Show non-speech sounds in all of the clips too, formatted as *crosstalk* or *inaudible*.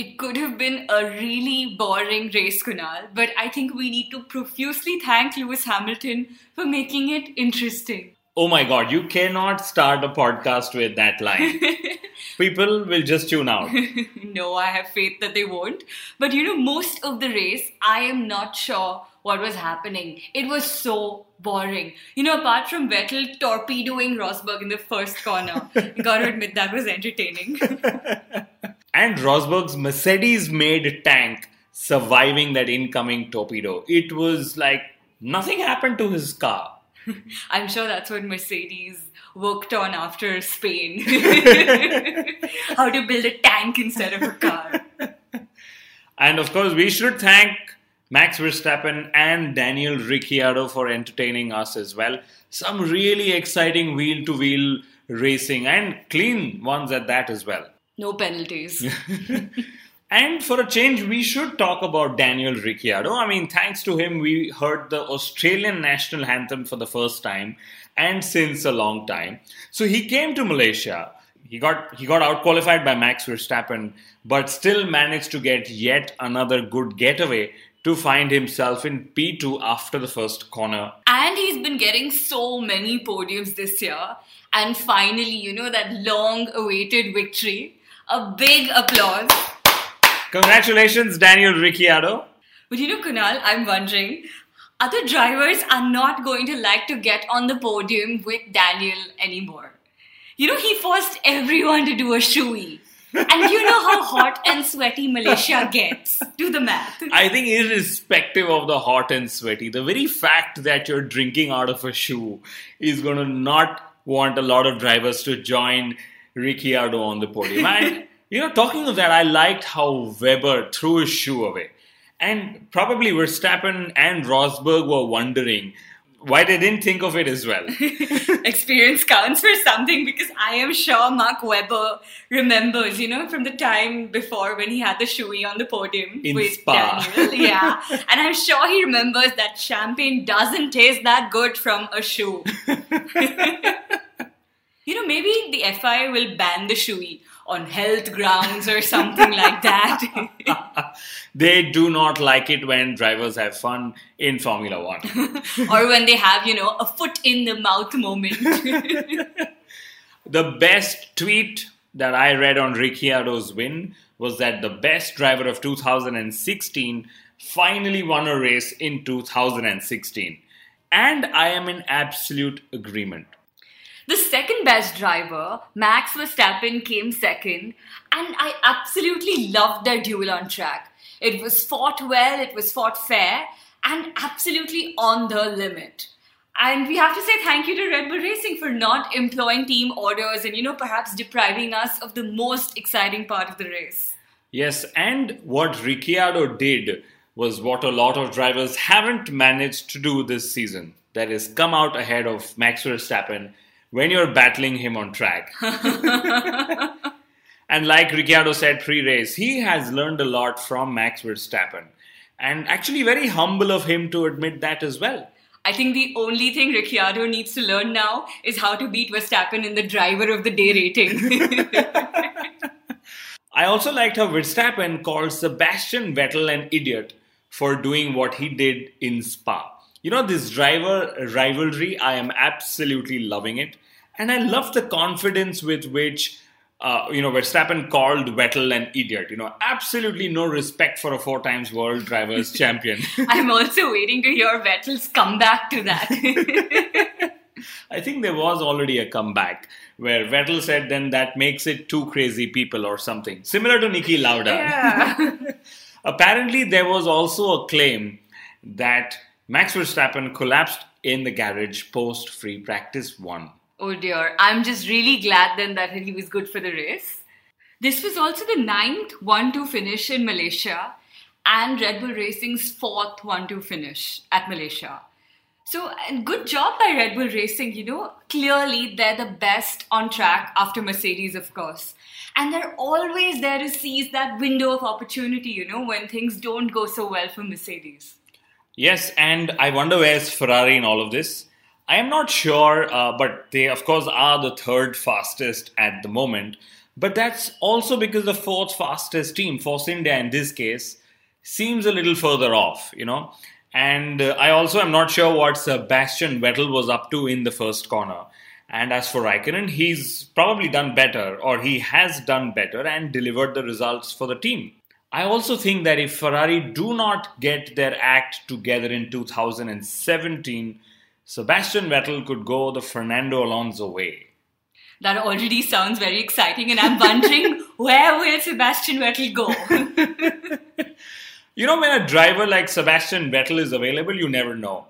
It could have been a really boring race, Kunal, but I think we need to profusely thank Lewis Hamilton for making it interesting. Oh my god, you cannot start a podcast with that line. *laughs* People will just tune out. *laughs* no, I have faith that they won't. But you know, most of the race, I am not sure what was happening. It was so boring. You know, apart from Vettel torpedoing Rosberg in the first corner, *laughs* gotta admit that was entertaining. And Rosberg's Mercedes made tank surviving that incoming torpedo. It was like nothing happened to his car. *laughs* I'm sure that's what Mercedes worked on after Spain. *laughs* How to build a tank instead of a car. *laughs* And of course, we should thank Max Verstappen and Daniel Ricciardo for entertaining us as well. Some really exciting wheel to wheel racing and clean ones at that as well. No penalties. *laughs* and for a change, we should talk about Daniel Ricciardo. I mean, thanks to him, we heard the Australian national anthem for the first time and since a long time. So he came to Malaysia. He got he got out qualified by Max Verstappen, but still managed to get yet another good getaway to find himself in P2 after the first corner. And he's been getting so many podiums this year. And finally, you know, that long awaited victory a big applause. Congratulations, Daniel Ricciardo. But you know, Kunal, I'm wondering, other drivers are not going to like to get on the podium with Daniel anymore. You know, he forced everyone to do a shoey. and you know how hot and sweaty Malaysia gets. Do the math. I think, irrespective of the hot and sweaty, the very fact that you're drinking out of a shoe is going to not want a lot of drivers to join Ricciardo on the podium. And, you know, talking of that, I liked how Webber threw his shoe away. And probably Verstappen and Rosberg were wondering why they didn't think of it as well. *laughs* Experience counts for something because I am sure Mark Webber remembers, you know, from the time before when he had the shoey on the podium In with Spa. Daniel. Yeah. and I'm sure he remembers that champagne doesn't taste that good from a shoe. *laughs* maybe the FI will ban the shoey on health grounds or something like that. *laughs* they do not like it when drivers have fun in Formula One. *laughs* or when they have, you know, a foot in the mouth moment. *laughs* the best tweet that I read on Ricciardo's win was that the best driver of 2016 finally won a race in 2016. And I am in absolute agreement. The second best driver, Max Verstappen, came second, and I absolutely loved their duel on track. It was fought well, it was fought fair, and absolutely on the limit. And we have to say thank you to Red Bull Racing for not employing team orders and, you know, perhaps depriving us of the most exciting part of the race. Yes, and what Ricciardo did was what a lot of drivers haven't managed to do this season. That is, come out ahead of Max Verstappen when you're battling him on track. *laughs* and like Ricciardo said pre race, he has learned a lot from Max Verstappen. And actually, very humble of him to admit that as well. I think the only thing Ricciardo needs to learn now is how to beat Verstappen in the driver of the day rating. *laughs* I also liked how Verstappen called Sebastian Vettel an idiot for doing what he did in Spa. You know, this driver rivalry, I am absolutely loving it. And I love the confidence with which, uh, you know, Verstappen called Vettel an idiot. You know, absolutely no respect for a four times world drivers *laughs* champion. I'm also waiting to hear Vettel's comeback to that. *laughs* I think there was already a comeback where Vettel said then that makes it two crazy people or something. Similar to Niki Lauda. Yeah. *laughs* Apparently, there was also a claim that Max Verstappen collapsed in the garage post free practice one. Oh dear. I'm just really glad then that he was good for the race. This was also the ninth 1 2 finish in Malaysia and Red Bull Racing's fourth 1 2 finish at Malaysia. So, and good job by Red Bull Racing. You know, clearly they're the best on track after Mercedes, of course. And they're always there to seize that window of opportunity, you know, when things don't go so well for Mercedes. Yes, and I wonder where's Ferrari in all of this. I am not sure, uh, but they, of course, are the third fastest at the moment. But that's also because the fourth fastest team, Force India in this case, seems a little further off, you know. And uh, I also am not sure what Sebastian Vettel was up to in the first corner. And as for Raikkonen, he's probably done better, or he has done better and delivered the results for the team. I also think that if Ferrari do not get their act together in 2017, Sebastian Vettel could go the Fernando Alonso way. That already sounds very exciting, and I'm wondering *laughs* where will Sebastian Vettel go? *laughs* you know, when a driver like Sebastian Vettel is available, you never know.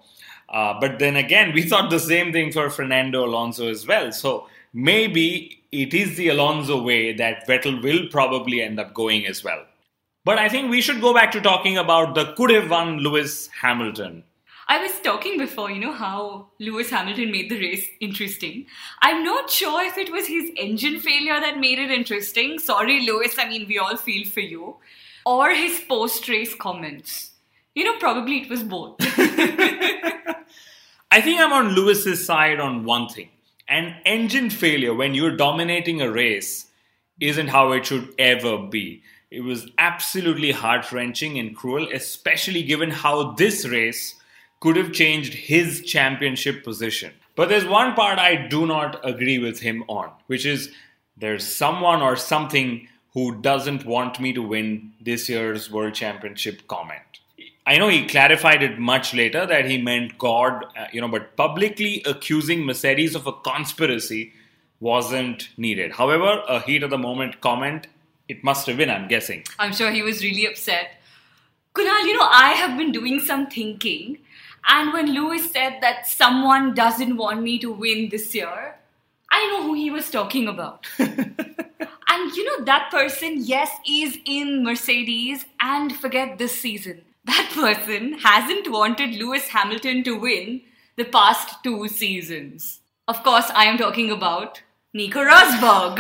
Uh, but then again, we thought the same thing for Fernando Alonso as well. So maybe it is the Alonso way that Vettel will probably end up going as well. But I think we should go back to talking about the could have won Lewis Hamilton. I was talking before, you know, how Lewis Hamilton made the race interesting. I'm not sure if it was his engine failure that made it interesting. Sorry, Lewis, I mean, we all feel for you. Or his post race comments. You know, probably it was both. *laughs* I think I'm on Lewis's side on one thing. An engine failure when you're dominating a race isn't how it should ever be. It was absolutely heart wrenching and cruel, especially given how this race could have changed his championship position. But there's one part I do not agree with him on, which is there's someone or something who doesn't want me to win this year's World Championship comment. I know he clarified it much later that he meant God, uh, you know, but publicly accusing Mercedes of a conspiracy wasn't needed. However, a heat of the moment comment, it must have been, I'm guessing. I'm sure he was really upset. Kunal, you know, I have been doing some thinking, and when Lewis said that someone doesn't want me to win this year, I know who he was talking about. *laughs* and you know, that person, yes, is in Mercedes, and forget this season that person hasn't wanted Lewis Hamilton to win the past two seasons. Of course, I am talking about Nico Rosberg.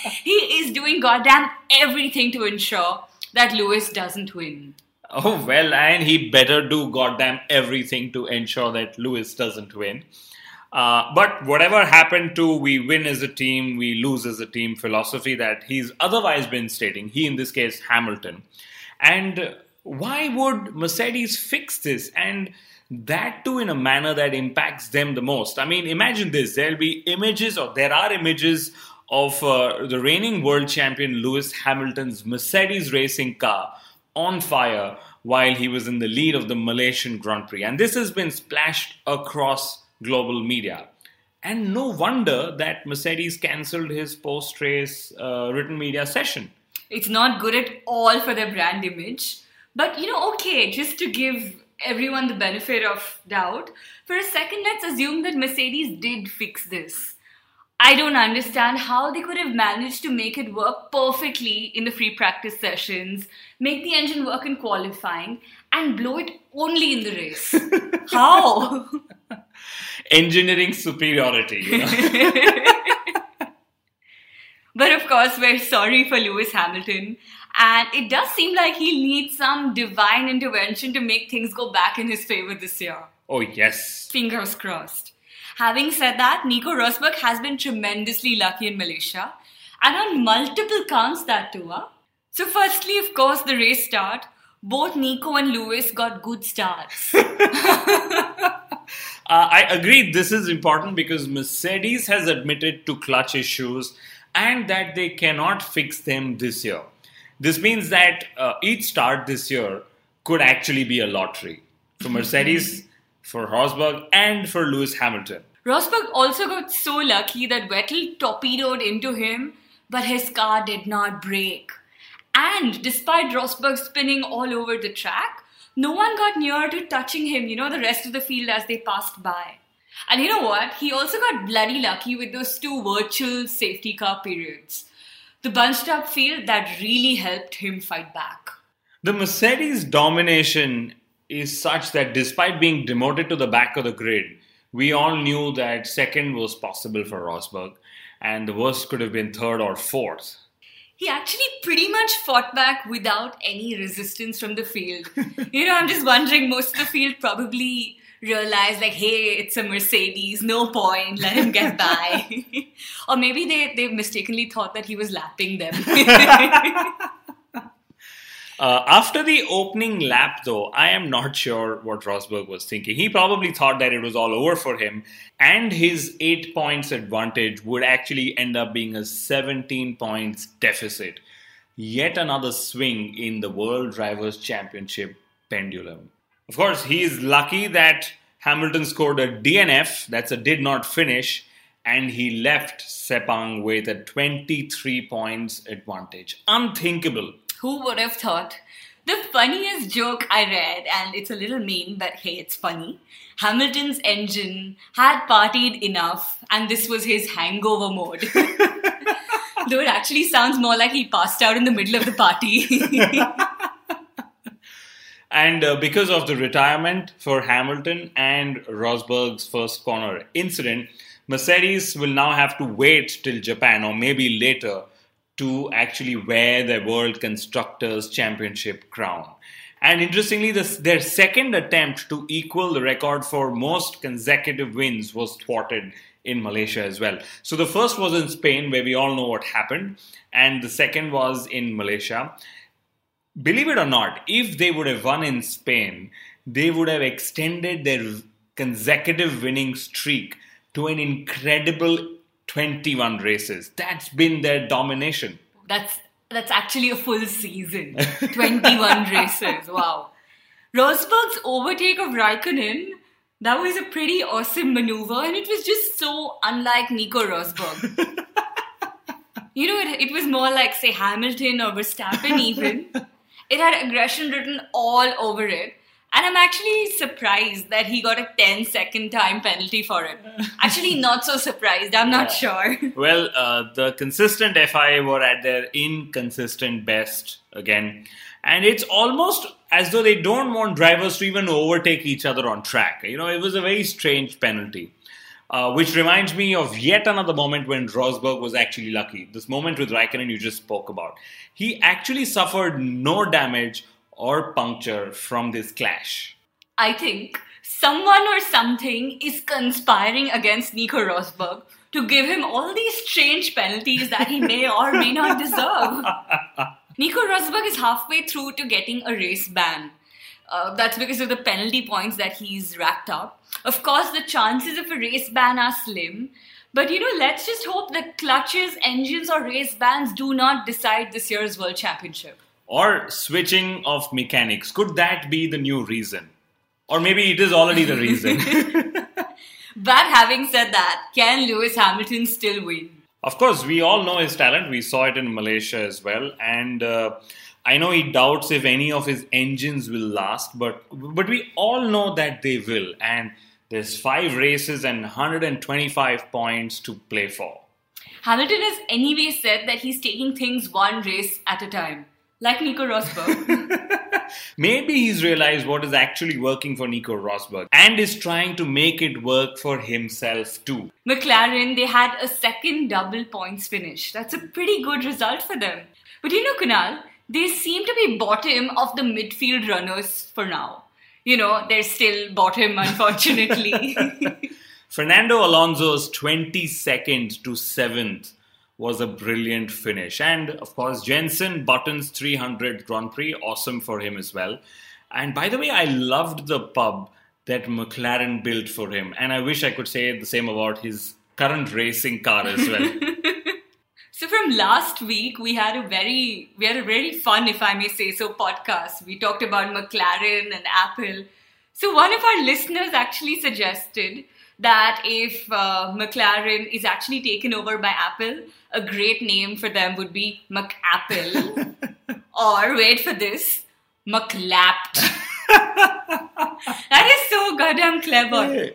*laughs* he is doing goddamn everything to ensure that Lewis doesn't win. *laughs* Oh, well, and he better do goddamn everything to ensure that Lewis doesn't win. Uh, but whatever happened to we win as a team, we lose as a team philosophy that he's otherwise been stating, he in this case, Hamilton, and why would Mercedes fix this? And that too in a manner that impacts them the most. I mean, imagine this there'll be images, or there are images of uh, the reigning world champion Lewis Hamilton's Mercedes racing car on fire while he was in the lead of the Malaysian Grand Prix. And this has been splashed across global media. And no wonder that Mercedes cancelled his post race uh, written media session. It's not good at all for their brand image. But you know, okay, just to give everyone the benefit of doubt, for a second, let's assume that Mercedes did fix this. I don't understand how they could have managed to make it work perfectly in the free practice sessions, make the engine work in qualifying, and blow it only in the race. *laughs* how? Engineering superiority. You know? *laughs* but of course, we're sorry for Lewis Hamilton. And it does seem like he'll need some divine intervention to make things go back in his favor this year. Oh, yes. Fingers crossed. Having said that, Nico Rosberg has been tremendously lucky in Malaysia, and on multiple counts that too. Huh? So, firstly, of course, the race start. Both Nico and Lewis got good starts. *laughs* uh, I agree. This is important because Mercedes has admitted to clutch issues and that they cannot fix them this year. This means that uh, each start this year could actually be a lottery for Mercedes, *laughs* for Rosberg, and for Lewis Hamilton. Rosberg also got so lucky that Vettel torpedoed into him, but his car did not break. And despite Rosberg spinning all over the track, no one got near to touching him, you know, the rest of the field as they passed by. And you know what? He also got bloody lucky with those two virtual safety car periods. The bunched up field that really helped him fight back. The Mercedes domination is such that despite being demoted to the back of the grid, we all knew that second was possible for Rosberg, and the worst could have been third or fourth. He actually pretty much fought back without any resistance from the field. *laughs* you know, I'm just wondering, most of the field probably realized, like, hey, it's a Mercedes, no point, let him get by. *laughs* or maybe they, they mistakenly thought that he was lapping them. *laughs* Uh, after the opening lap, though, I am not sure what Rosberg was thinking. He probably thought that it was all over for him, and his 8 points advantage would actually end up being a 17 points deficit. Yet another swing in the World Drivers' Championship pendulum. Of course, he is lucky that Hamilton scored a DNF, that's a did not finish, and he left Sepang with a 23 points advantage. Unthinkable who would have thought? The funniest joke I read, and it's a little mean, but hey, it's funny. Hamilton's engine had partied enough, and this was his hangover mode. *laughs* Though it actually sounds more like he passed out in the middle of the party. *laughs* and uh, because of the retirement for Hamilton and Rosberg's first corner incident, Mercedes will now have to wait till Japan or maybe later to actually wear the World Constructors Championship crown. And interestingly, this, their second attempt to equal the record for most consecutive wins was thwarted in Malaysia as well. So the first was in Spain, where we all know what happened, and the second was in Malaysia. Believe it or not, if they would have won in Spain, they would have extended their consecutive winning streak to an incredible 21 races. That's been their domination. That's that's actually a full season. 21 *laughs* races. Wow. Rosberg's overtake of Raikkonen, that was a pretty awesome maneuver and it was just so unlike Nico Rosberg. *laughs* you know, it, it was more like, say, Hamilton or Verstappen even. *laughs* It had aggression written all over it. And I'm actually surprised that he got a 10 second time penalty for it. *laughs* Actually, not so surprised. I'm not sure. *laughs* Well, uh, the consistent FIA were at their inconsistent best again. And it's almost as though they don't want drivers to even overtake each other on track. You know, it was a very strange penalty. Uh, which reminds me of yet another moment when Rosberg was actually lucky. This moment with Raikkonen you just spoke about. He actually suffered no damage or puncture from this clash? I think someone or something is conspiring against Nico Rosberg to give him all these strange penalties that he may or may not deserve. *laughs* Nico Rosberg is halfway through to getting a race ban. Uh, that's because of the penalty points that he's racked up. Of course, the chances of a race ban are slim. But you know, let's just hope that clutches, engines, or race bans do not decide this year's World Championship or switching of mechanics. Could that be the new reason? Or maybe it is already the reason. *laughs* *laughs* but having said that, can Lewis Hamilton still win? Of course, we all know his talent. We saw it in Malaysia as well. And uh, I know he doubts if any of his engines will last, but but we all know that they will. And there's five races and 125 points to play for. Hamilton has anyway said that he's taking things one race at a time like Nico Rosberg. *laughs* Maybe he's realized what is actually working for Nico Rosberg and is trying to make it work for himself too. McLaren, they had a second double points finish. That's a pretty good result for them. But you know, Kunal, they seem to be bottom of the midfield runners for now. You know, they're still bottom, unfortunately. *laughs* Fernando Alonso's 22nd to 7th was a brilliant finish. And of course, Jenson Button's 300 Grand Prix, awesome for him as well. And by the way, I loved the pub that McLaren built for him. And I wish I could say the same about his current racing car as well. *laughs* so from last week, we had a very, we had a very fun, if I may say so, podcast. We talked about McLaren and Apple. So one of our listeners actually suggested that if uh, McLaren is actually taken over by Apple, a great name for them would be McApple. *laughs* or wait for this, McLapped. that is so goddamn clever.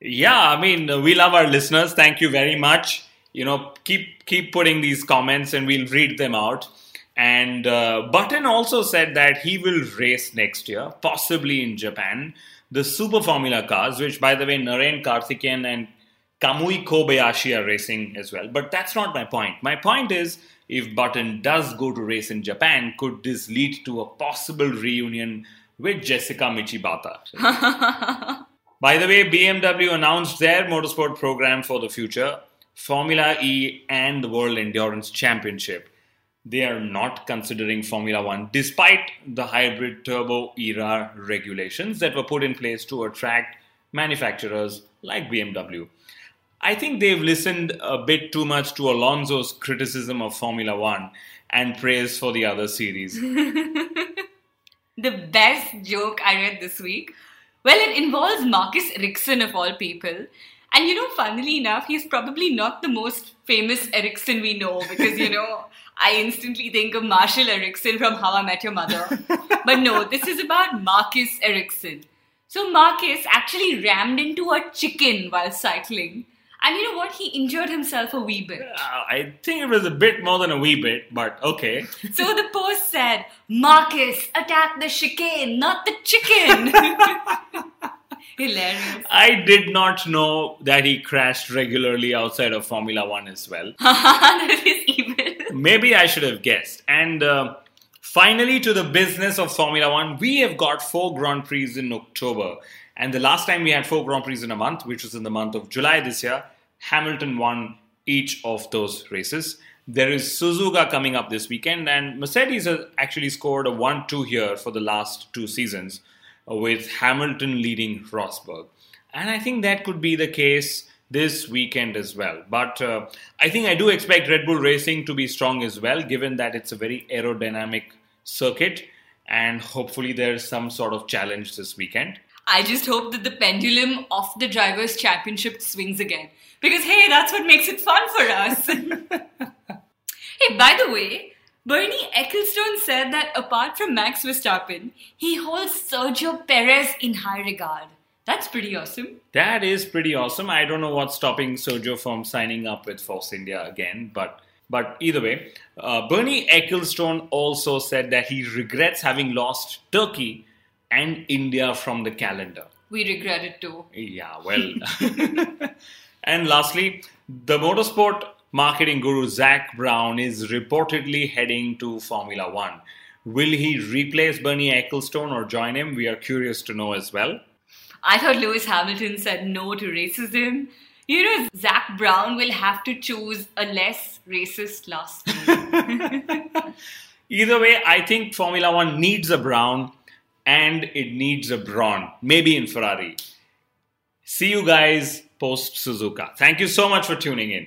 Yeah, I mean, we love our listeners. Thank you very much. you know, keep keep putting these comments, and we'll read them out. And uh, Button also said that he will race next year, possibly in Japan, the Super Formula cars, which, by the way, Narain Karthikeyan and Kamui Kobayashi are racing as well. But that's not my point. My point is if Button does go to race in Japan, could this lead to a possible reunion with Jessica Michibata? *laughs* By the way, BMW announced their motorsport program for the future Formula E and the World Endurance Championship. They are not considering Formula One despite the hybrid turbo era regulations that were put in place to attract manufacturers like BMW. I think they've listened a bit too much to Alonso's criticism of Formula One and praise for the other series. *laughs* the best joke I read this week? Well, it involves Marcus Ericsson of all people. And you know, funnily enough, he's probably not the most famous Ericsson we know because, you know, *laughs* I instantly think of Marshall Ericsson from How I Met Your Mother. *laughs* but no, this is about Marcus Ericsson. So Marcus actually rammed into a chicken while cycling and you know what? He injured himself a wee bit. Uh, I think it was a bit more than a wee bit, but okay. *laughs* so the post said, Marcus, attack the chicane, not the chicken. Hilarious. I did not know that he crashed regularly outside of Formula One as well. *laughs* that is evil. Maybe I should have guessed. And uh, finally, to the business of Formula One, we have got four Grand Prix in October. And the last time we had four Grand Prix in a month, which was in the month of July this year, Hamilton won each of those races. There is Suzuka coming up this weekend, and Mercedes has actually scored a 1 2 here for the last two seasons, with Hamilton leading Rosberg. And I think that could be the case this weekend as well. But uh, I think I do expect Red Bull Racing to be strong as well, given that it's a very aerodynamic circuit, and hopefully there's some sort of challenge this weekend. I just hope that the pendulum of the Drivers' Championship swings again. Because, hey, that's what makes it fun for us. *laughs* hey, by the way, Bernie Ecclestone said that apart from Max Verstappen, he holds Sergio Perez in high regard. That's pretty awesome. That is pretty awesome. I don't know what's stopping Sergio from signing up with Force India again, but but either way, uh, Bernie Ecclestone also said that he regrets having lost Turkey and India from the calendar. We regret it too. Yeah, well. *laughs* and lastly, the motorsport marketing guru Zak Brown is reportedly heading to Formula One. Will he replace Bernie Ecclestone or join him? We are curious to know as well. I thought Lewis Hamilton said no to racism. You know, Zak Brown will have to choose a less racist last name. *laughs* Either way, I think Formula One needs a Brown and it needs a Brawn, maybe in Ferrari. See you guys post Suzuka. Thank you so much for tuning in.